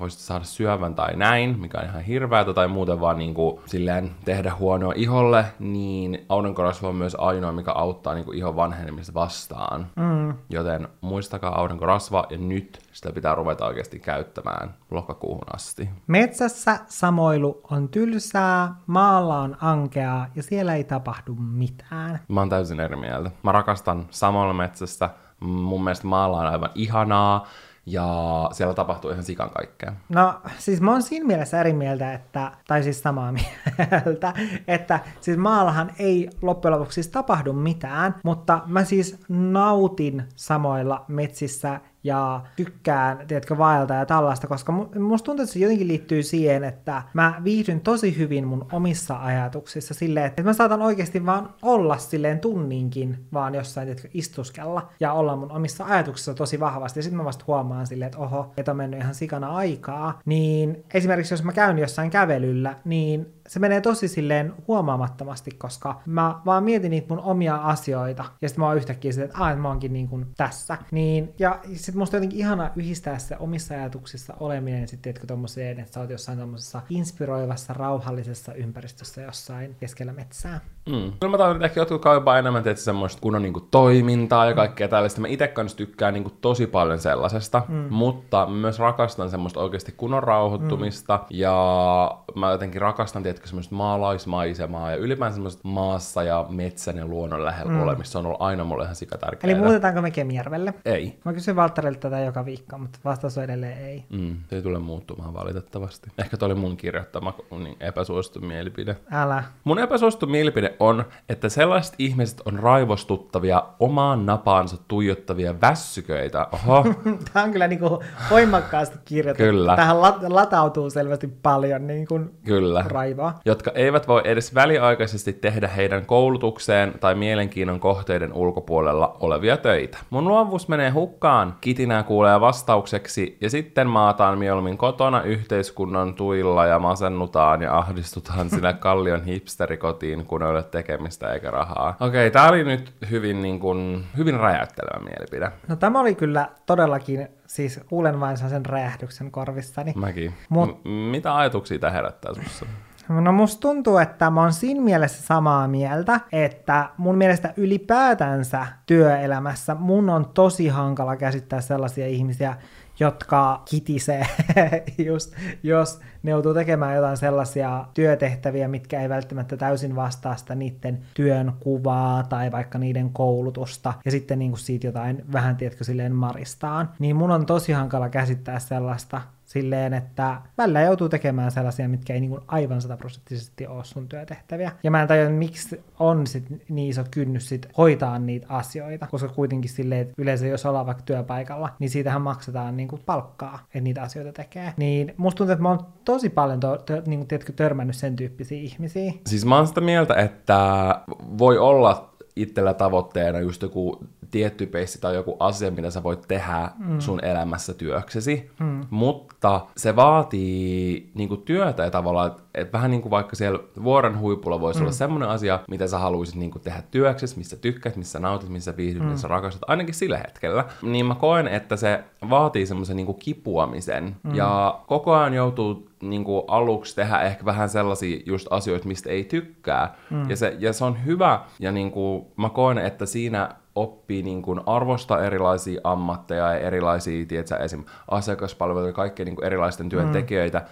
voisit saada syövän tai näin, mikä on ihan hirveätä, tai muuten vaan niin kuin, silleen tehdä huonoa iholle, niin aurinkorasva on myös ainoa, mikä auttaa niin kuin ihon vanhenemista vastaan. Mm. Joten muistakaa aurinkorasva, ja nyt sitä pitää ruveta oikeasti käyttämään lokakuuhun asti. Metsässä samoilu on tylsää, maalla on ankeaa, ja siellä ei tapahdu mitään. Mä oon täysin eri mieltä. Mä rakastan samoilla metsässä. Mun mielestä maalla on aivan ihanaa ja siellä tapahtuu ihan sikan kaikkea. No siis mä oon siinä mielessä eri mieltä, että, tai siis samaa <laughs> mieltä, että siis maallahan ei loppujen lopuksi siis tapahdu mitään, mutta mä siis nautin samoilla metsissä ja tykkään, tiedätkö, vaelta ja tällaista, koska musta tuntuu, että se jotenkin liittyy siihen, että mä viihdyn tosi hyvin mun omissa ajatuksissa silleen, että mä saatan oikeasti vaan olla silleen tunninkin vaan jossain, tiedätkö, istuskella ja olla mun omissa ajatuksissa tosi vahvasti. Ja sitten mä vasta huomaan silleen, että oho, että on mennyt ihan sikana aikaa, niin esimerkiksi jos mä käyn jossain kävelyllä, niin se menee tosi silleen huomaamattomasti, koska mä vaan mietin niitä mun omia asioita, ja sitten mä oon yhtäkkiä silleen, että aah, mä oonkin niin kuin tässä. Niin, ja sitten musta jotenkin ihana yhdistää se omissa ajatuksissa oleminen sitten, tiedätkö, tommoseen, että sä oot jossain tommosessa inspiroivassa, rauhallisessa ympäristössä jossain keskellä metsää. Mm. Kyllä mä toivon, että ehkä jotkut kaipaa enemmän teitä semmoista kunnon niin kuin, toimintaa ja kaikkea tällaista. Mä itse kanssa tykkään niin kuin, tosi paljon sellaisesta, mm. mutta myös rakastan semmoista oikeasti kunnon rauhoittumista mm. ja mä jotenkin rakastan, tiedätkö, semmoista maalaismaisemaa ja ylipäänsä semmoista maassa ja metsän ja luonnon lähellä mm. olemista. Se on ollut aina mulle ihan sikatärkeää. Eli muutetaanko me Kemijärvelle? Ei. Mä kysyn Valtterilta tätä joka viikko, mutta vastaus on edelleen ei. Mm, se ei tule muuttumaan valitettavasti. Ehkä toi oli mun kirjoittama niin epäsuosittu mielipide. Älä. Mun epäsuosittu mielipide on, että sellaiset ihmiset on raivostuttavia, omaan napaansa tuijottavia vässyköitä. Oho. <laughs> Tämä on kyllä niin kuin voimakkaasti kirjoitettu. Kyllä. Tähän latautuu selvästi paljon niin kuin kyllä. raivoa. Jotka eivät voi edes väliaikaisesti tehdä heidän koulutukseen tai mielenkiinnon kohteiden ulkopuolella olevia töitä. Mun luovuus menee hukkaan, kitinää kuulee vastaukseksi, ja sitten maataan mieluummin kotona yhteiskunnan tuilla ja masennutaan ja ahdistutaan sillä <laughs> kallion hipsterikotiin, kun ei ole tekemistä eikä rahaa. Okei, okay, tää oli nyt hyvin, niin kun, hyvin räjäyttelevä mielipide. No tämä oli kyllä todellakin, siis kuulen vain sen räjähdyksen korvissani. Mäkin. Mut... M- mitä ajatuksia tämä herättää sussa? No musta tuntuu, että mä oon siinä mielessä samaa mieltä, että mun mielestä ylipäätänsä työelämässä mun on tosi hankala käsittää sellaisia ihmisiä, jotka kitisee, <laughs> just, jos ne joutuu tekemään jotain sellaisia työtehtäviä, mitkä ei välttämättä täysin vastaa sitä niiden työn kuvaa tai vaikka niiden koulutusta, ja sitten niin kuin siitä jotain vähän, tiedätkö, silleen maristaan. Niin mun on tosi hankala käsittää sellaista, silleen, että välillä joutuu tekemään sellaisia, mitkä ei niin kuin aivan sataprosenttisesti ole sun työtehtäviä. Ja mä en tajua, miksi on sit niin iso kynnys sit hoitaa niitä asioita, koska kuitenkin silleen, että yleensä jos ollaan vaikka työpaikalla, niin siitähän maksetaan niin kuin palkkaa, että niitä asioita tekee. Niin musta tuntuu, että mä oon tosi paljon to, to, niin kuin, tiedätkö, törmännyt sen tyyppisiä ihmisiä. Siis mä oon sitä mieltä, että voi olla itsellä tavoitteena just joku tietty peissi tai joku asia, mitä sä voit tehdä mm. sun elämässä työksesi, mm. mutta se vaatii niin kuin työtä ja tavallaan, että vähän niin kuin vaikka siellä vuoren huipulla voisi mm. olla semmoinen asia, mitä sä haluaisit niin kuin tehdä työksesi, missä tykkäät, missä nautit, missä viihdyt, mm. missä rakastat, ainakin sillä hetkellä, niin mä koen, että se vaatii semmoisen niin kipuamisen mm. ja koko ajan joutuu niin kuin aluksi tehdä ehkä vähän sellaisia just asioita, mistä ei tykkää. Mm. Ja, se, ja se on hyvä, ja niin kuin mä koen, että siinä oppii niin kuin arvosta erilaisia ammatteja ja erilaisia, tiedätkö, esim. asiakaspalveluita ja kaikkea niin kuin erilaisten työntekijöitä, mm.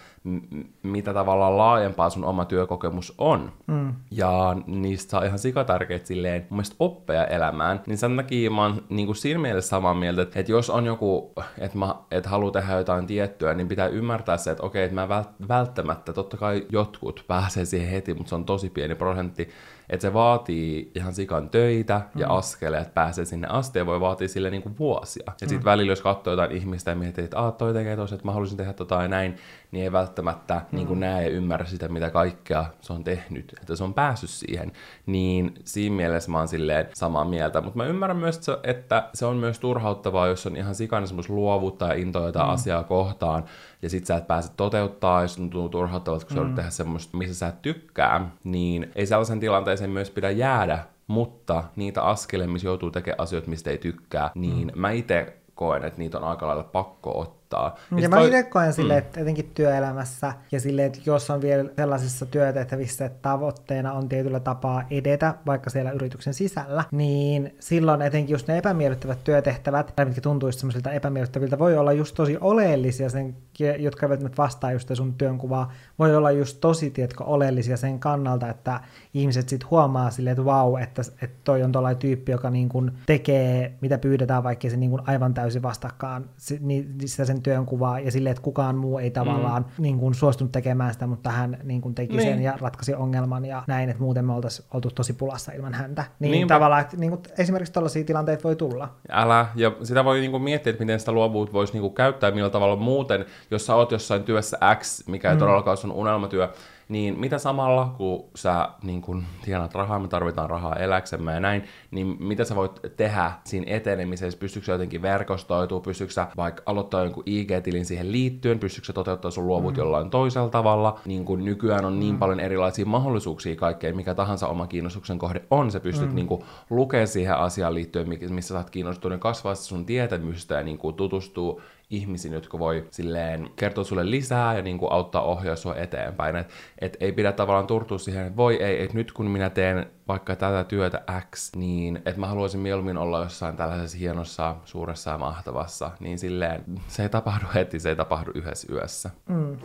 Mitä tavallaan laajempaa sun oma työkokemus on. Mm. Ja niistä saa ihan sikatärkeitä silleen mun mielestä oppeja elämään. Niin sen takia mä oon niin kuin siinä mielessä samaa mieltä, että, että jos on joku, että mä et halua tehdä jotain tiettyä, niin pitää ymmärtää se, että okei, että mä välttämättä, totta kai jotkut pääsee siihen heti, mutta se on tosi pieni prosentti, että se vaatii ihan sikan töitä ja mm. askeleet, että pääsee sinne asti ja voi vaatia sille niinku vuosia. Ja sitten mm. välillä, jos katsoo jotain ihmistä ja miettii, että ah, toi tekee tosi, että mä haluaisin tehdä tota ja näin, niin ei välttämättä mm. niin kuin näe ja ymmärrä sitä, mitä kaikkea se on tehnyt, että se on päässyt siihen. Niin siinä mielessä mä oon silleen samaa mieltä. Mutta mä ymmärrän myös, että se on myös turhauttavaa, jos on ihan sikana semmoista luovuutta ja intoa jotain mm. asiaa kohtaan, ja sit sä et pääse toteuttaa, jos tuntuu turhauttavalta, kun mm. sä tehdä semmoista, missä sä et tykkää, niin ei sellaisen tilanteeseen myös pidä jäädä, mutta niitä askeleen, missä joutuu tekemään asioita, mistä ei tykkää, niin mm. mä itse koen, että niitä on aika lailla pakko ottaa auttaa. Ja, ja mä itse koen silleen, mm. että etenkin työelämässä ja silleen, että jos on vielä sellaisissa työtehtävissä, että tavoitteena on tietyllä tapaa edetä, vaikka siellä yrityksen sisällä, niin silloin etenkin just ne epämiellyttävät työtehtävät, tai mitkä tuntuisi semmoisilta epämiellyttäviltä, voi olla just tosi oleellisia, sen, jotka eivät nyt vastaa just sun työnkuvaa, voi olla just tosi, tiedätkö, oleellisia sen kannalta, että ihmiset sitten huomaa silleen, että vau, että, että toi on tuollainen tyyppi, joka niin kuin tekee, mitä pyydetään, vaikka se niin kuin aivan täysin vastakkaan niin sitä sen työnkuvaa, ja silleen, että kukaan muu ei tavallaan mm. niin kuin suostunut tekemään sitä, mutta hän niin kuin teki niin. sen ja ratkaisi ongelman ja näin, että muuten me oltaisiin oltu tosi pulassa ilman häntä. Niin Niinpä. tavallaan, että niin kuin, esimerkiksi tällaisia tilanteita voi tulla. Älä, ja sitä voi niin kuin miettiä, että miten sitä luovuutta voisi niin kuin käyttää, millä tavalla muuten, jos sä oot jossain työssä X, mikä ei mm. todellakaan ole sun unelmatyö, niin mitä samalla, kun sä niin kun tienat rahaa, me tarvitaan rahaa eläksemme ja näin, niin mitä sä voit tehdä siinä etenemisessä, pystyykö sä jotenkin verkostoitua, pystyykö sä vaikka aloittaa jonkun IG-tilin siihen liittyen, pystyykö sä toteuttaa sun luovut mm. jollain toisella tavalla, niin kun nykyään on niin mm. paljon erilaisia mahdollisuuksia kaikkeen, mikä tahansa oma kiinnostuksen kohde on, sä pystyt mm. niin lukea siihen asiaan liittyen, missä sä oot kiinnostunut, kasvaa sun tietämystä ja niin tutustua ihmisiin, jotka voi silleen kertoa sulle lisää ja niin kuin auttaa ohjaa sua eteenpäin. Et, et ei pidä tavallaan turtua siihen, että voi ei, että nyt kun minä teen vaikka tätä työtä X, niin että mä haluaisin mieluummin olla jossain tällaisessa hienossa, suuressa ja mahtavassa, niin silleen se ei tapahdu heti, se ei tapahdu yhdessä yössä. Mm.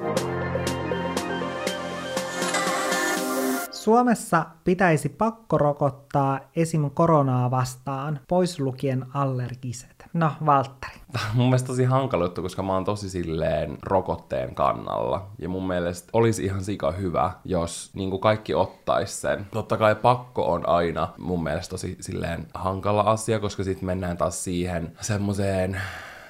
Suomessa pitäisi pakkorokottaa esim. koronaa vastaan, pois lukien allergiset. No, Valtteri. <laughs> Mun mielestä tosi hankala juttu, koska mä oon tosi silleen rokotteen kannalla. Ja mun mielestä olisi ihan sika hyvä, jos niin kuin kaikki ottais sen. Totta kai pakko on aina mun mielestä tosi silleen hankala asia, koska sitten mennään taas siihen semmoiseen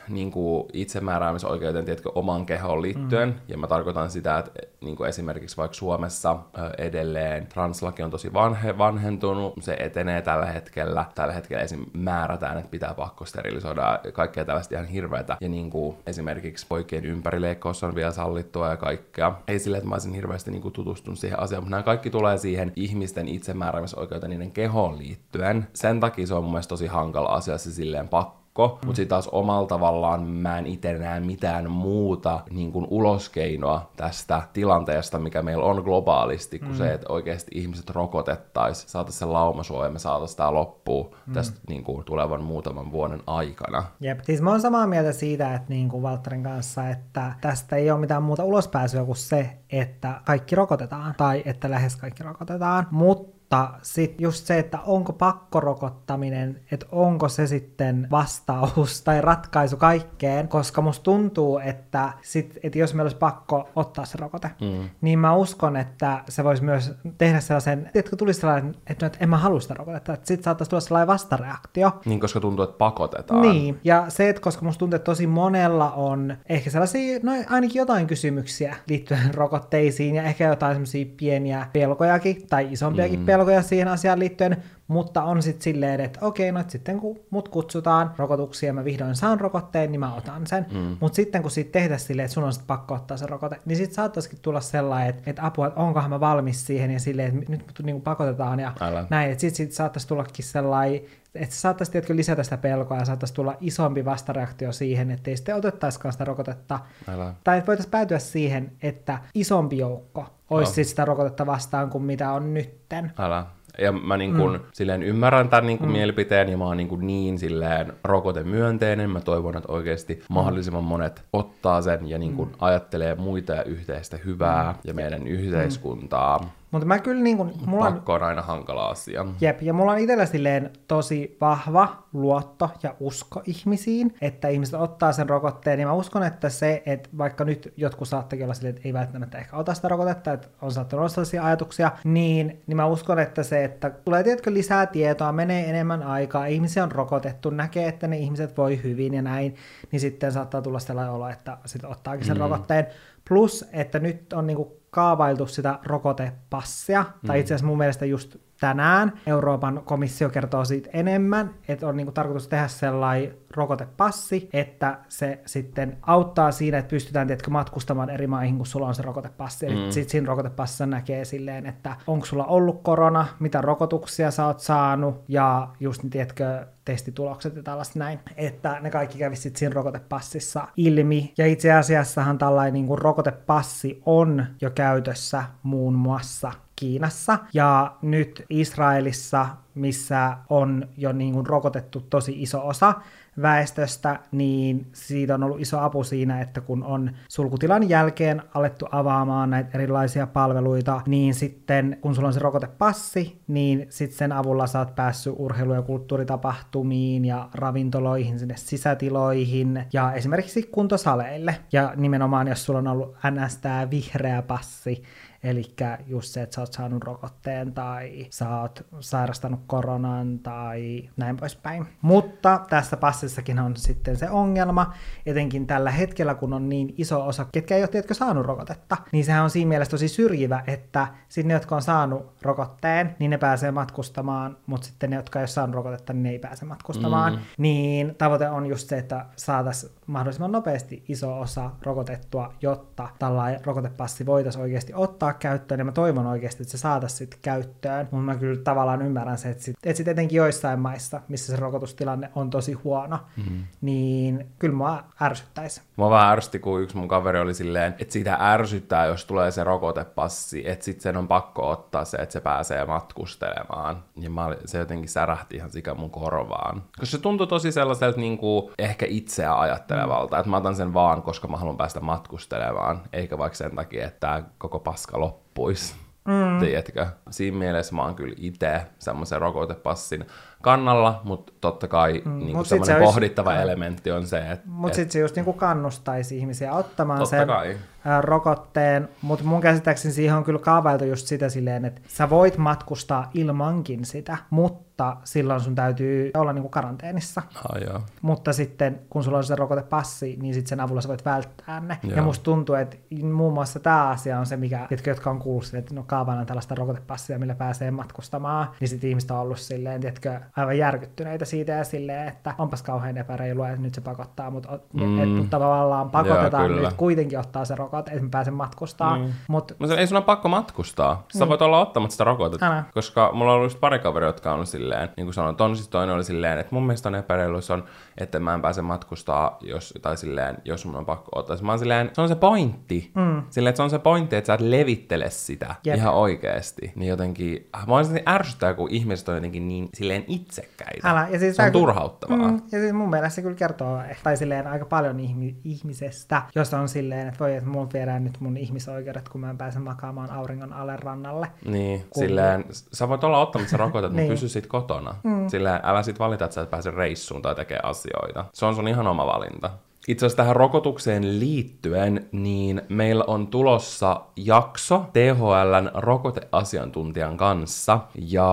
niin kuin itsemääräämisoikeuteen tiedätkö, oman kehoon liittyen. Mm. Ja mä tarkoitan sitä, että niin kuin esimerkiksi vaikka Suomessa edelleen translaki on tosi vanhe, vanhentunut, se etenee tällä hetkellä. Tällä hetkellä esim. määrätään, että pitää pakko sterilisoida kaikkea tällaista ihan hirveätä. Ja niin kuin esimerkiksi poikien ympärileikkaus on vielä sallittua ja kaikkea. Ei sille, että mä olisin hirveästi niin kuin tutustunut siihen asiaan, mutta nämä kaikki tulee siihen ihmisten itsemääräämisoikeuteen niiden kehoon liittyen. Sen takia se on mun mielestä tosi hankala asia se silleen pakko pakko, mm. mutta sitten taas omalla tavallaan mä en itse näe mitään muuta niin kuin uloskeinoa tästä tilanteesta, mikä meillä on globaalisti, kuin mm. se, että oikeasti ihmiset rokotettaisiin, saataisiin se laumasuoja ja me saataisiin tämä loppuun mm. tästä niin kuin, tulevan muutaman vuoden aikana. Jep, siis mä oon samaa mieltä siitä, että niin kuin Valtterin kanssa, että tästä ei ole mitään muuta ulospääsyä kuin se, että kaikki rokotetaan, tai että lähes kaikki rokotetaan, mutta mutta sitten just se, että onko pakkorokottaminen, että onko se sitten vastaus tai ratkaisu kaikkeen, koska musta tuntuu, että, sit, että jos meillä olisi pakko ottaa se rokote, mm. niin mä uskon, että se voisi myös tehdä sellaisen, että tulisi sellainen, että, että en mä halua sitä rokotetta, että sitten saattaisi tulla sellainen vastareaktio. Niin, koska tuntuu, että pakotetaan. Niin, ja se, että koska musta tuntuu, että tosi monella on ehkä sellaisia, no ainakin jotain kysymyksiä liittyen <laughs> rokotteisiin ja ehkä jotain sellaisia pieniä pelkojakin tai isompiakin mm. pelkoja pelkoja siihen asiaan liittyen, mutta on sitten silleen, että okei, no et sitten kun mut kutsutaan rokotuksiin ja mä vihdoin saan rokotteen, niin mä otan sen. Mm. Mutta sitten kun siitä tehdään silleen, että sun on sitten pakko ottaa se rokote, niin sitten saattaisikin tulla sellainen, että, että apua, että onkohan mä valmis siihen ja silleen, että nyt mut niin kuin pakotetaan ja Älä. näin. Että sitten sit saattaisi tullakin sellainen, että se saattaisi tiedätkö, lisätä sitä pelkoa ja saattaisi tulla isompi vastareaktio siihen, että ei sitten otettaisikaan sitä rokotetta. Älä. Tai että voitaisiin päätyä siihen, että isompi joukko olisi sit sitä rokotetta vastaan kuin mitä on nytten. Älä. Ja mä niin kun, mm. silleen ymmärrän tämän niin kun, mm. mielipiteen ja mä oon niin, kun, niin silleen rokotemyönteinen. Mä toivon, että oikeasti mm. mahdollisimman monet ottaa sen ja niin kun, mm. ajattelee muita ja yhteistä hyvää mm. ja meidän yhteiskuntaa. Mm. Mutta mä kyllä niin kuin, mulla on, Pakko on aina hankala asia. jep, ja mulla on itsellä silleen tosi vahva luotto ja usko ihmisiin, että ihmiset ottaa sen rokotteen, niin mä uskon, että se, että vaikka nyt jotkut saattakin olla silleen, että ei välttämättä ehkä ota sitä rokotetta, että on saattanut olla sellaisia ajatuksia, niin, niin mä uskon, että se, että tulee tiedätkö lisää tietoa, menee enemmän aikaa, ihmisiä on rokotettu, näkee, että ne ihmiset voi hyvin ja näin, niin sitten saattaa tulla sellainen olo, että sitten ottaakin sen mm. rokotteen. Plus, että nyt on niinku kaavailtu sitä rokotepassia, mm. tai itse asiassa mun mielestä just tänään Euroopan komissio kertoo siitä enemmän, että on niinku tarkoitus tehdä sellainen rokotepassi, että se sitten auttaa siinä, että pystytään tiedätkö, matkustamaan eri maihin, kun sulla on se rokotepassi. Mm. Sitten siinä rokotepassissa näkee silleen, että onko sulla ollut korona, mitä rokotuksia sä oot saanut, ja just, tiedätkö, testitulokset ja tällaista näin, että ne kaikki kävisi sitten siinä rokotepassissa ilmi. Ja itse asiassahan tällainen niin kuin rokotepassi on jo käytössä muun muassa Kiinassa. Ja nyt Israelissa, missä on jo niin kuin rokotettu tosi iso osa väestöstä, niin siitä on ollut iso apu siinä, että kun on sulkutilan jälkeen alettu avaamaan näitä erilaisia palveluita, niin sitten kun sulla on se rokotepassi, niin sitten sen avulla sä oot päässyt urheilu- ja kulttuuritapahtumiin ja ravintoloihin, sinne sisätiloihin ja esimerkiksi kuntosaleille. Ja nimenomaan, jos sulla on ollut NS tää vihreä passi, Eli just se, että sä oot saanut rokotteen tai sä oot sairastanut koronan tai näin poispäin. Mutta tässä passissakin on sitten se ongelma, etenkin tällä hetkellä, kun on niin iso osa, ketkä ei ole tiedätkö, saanut rokotetta, niin sehän on siinä mielessä tosi syrjivä, että sitten ne, jotka on saanut rokotteen, niin ne pääsee matkustamaan, mutta sitten ne, jotka ei ole saanut rokotetta, niin ne ei pääse matkustamaan. Mm. Niin tavoite on just se, että saataisiin mahdollisimman nopeasti iso osa rokotettua, jotta tällainen rokotepassi voitaisiin oikeasti ottaa käyttöön, ja mä toivon oikeasti, että se saataisiin sitten käyttöön, mutta mä kyllä tavallaan ymmärrän se, että sitten et sit etenkin joissain maissa, missä se rokotustilanne on tosi huono, mm. niin kyllä mua ärsyttäisi. Mua vähän ärsytti, kun yksi mun kaveri oli silleen, että siitä ärsyttää, jos tulee se rokotepassi, että sitten sen on pakko ottaa se, että se pääsee matkustelemaan. Ja mä se jotenkin särähti ihan sikä mun korvaan. Koska se tuntui tosi sellaiselta niin kuin ehkä itseä ajattelevalta, mm. että mä otan sen vaan, koska mä haluan päästä matkustelemaan, eikä vaikka sen takia, että tää koko paska loppuisi. Mm. Tiedätkö? Siinä mielessä mä oon kyllä itse semmoisen rokotepassin kannalla, mutta totta kai mm. niin Mut semmoinen se olisi- pohdittava elementti on se, että Mutta et, sitten se just niinku kannustaisi ihmisiä ottamaan Totta sen kai. Rokotteen, mutta mun käsittääkseni siihen on kyllä kaavailtu just sitä silleen, että sä voit matkustaa ilmankin sitä, mutta silloin sun täytyy olla niinku karanteenissa. ah, joo. Mutta sitten kun sulla on se rokotepassi, niin sitten sen avulla sä voit välttää ne. Joo. Ja musta tuntuu, että muun muassa tämä asia on se, mikä, jotka, jotka on kuullut, sille, että no kaavaillaan tällaista rokotepassia, millä pääsee matkustamaan, niin sitten ihmiset on ollut silleen, tiedätkö, aivan järkyttyneitä siitä ja silleen, että onpas kauhean epäreilua, että nyt se pakottaa, mutta, Mm. et, tavallaan pakotetaan kyllä. nyt kuitenkin ottaa se rokote, että mä pääsen matkustamaan. Mm. Mutta Mutta ei sun ole pakko matkustaa. Sä Mm. voit olla ottamatta sitä rokotetta. Älä. Koska mulla on ollut just pari kaveria, jotka on silleen, niin kuin sanoin, ton siis toinen oli silleen, että mun mielestä on epäreilu, se on, että mä en pääse matkustaa, jos, tai silleen, jos mun on pakko ottaa. Mä oon silleen, se on se pointti. Mm. Silleen, että se on se pointti, että sä et levittele sitä Jep. ihan oikeesti. Niin jotenkin, mä oon ärsyttää, kun ihmiset on jotenkin niin silleen itsekkäitä. Älä. Ja siis se on kyllä- turhauttavaa. Mm, ja siis mun mielestä se kyllä kertoo, eh, tai silleen aika paljon ihmi- ihmisestä, jos on silleen, että voi, että mun viedään nyt mun ihmisoikeudet, kun mä en pääse makaamaan auringon alle rannalle. Niin, Kun- silleen, sä voit olla ottamatta se <laughs> rokotet, mutta Niin. pysy sit kotona. Mm. Silleen, älä sit valita, että sä et pääse reissuun tai tekee asioita. Se on sun ihan oma valinta. Itse asiassa tähän rokotukseen liittyen, niin meillä on tulossa jakso THLn rokoteasiantuntijan kanssa, ja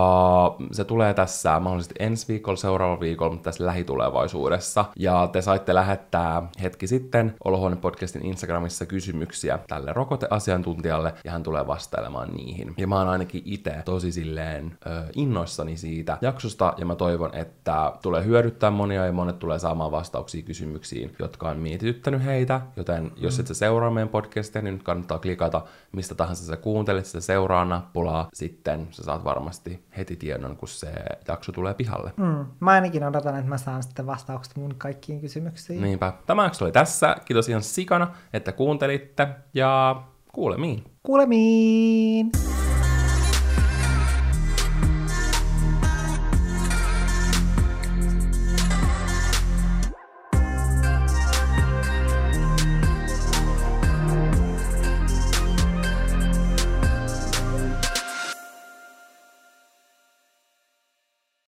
se tulee tässä mahdollisesti ensi viikolla, seuraavalla viikolla, mutta tässä lähitulevaisuudessa. Ja te saitte lähettää hetki sitten Olohuone podcastin Instagramissa kysymyksiä tälle rokoteasiantuntijalle, ja hän tulee vastailemaan niihin. Ja mä oon ainakin itse tosi silleen ö, innoissani siitä jaksosta, ja mä toivon, että tulee hyödyttää monia, ja monet tulee saamaan vastauksia kysymyksiin, jotka on mietityttänyt heitä, joten jos et sä seuraa meidän podcastia, niin nyt kannattaa klikata mistä tahansa sä kuuntelet, sitä seuraa nappulaa, sitten sä saat varmasti heti tiedon, kun se jakso tulee pihalle. Mm. Mä ainakin odotan, että mä saan sitten vastaukset mun kaikkiin kysymyksiin. Niinpä. Tämä jakso oli tässä. Kiitos ihan sikana, että kuuntelitte ja kuulemiin. Kuulemiin!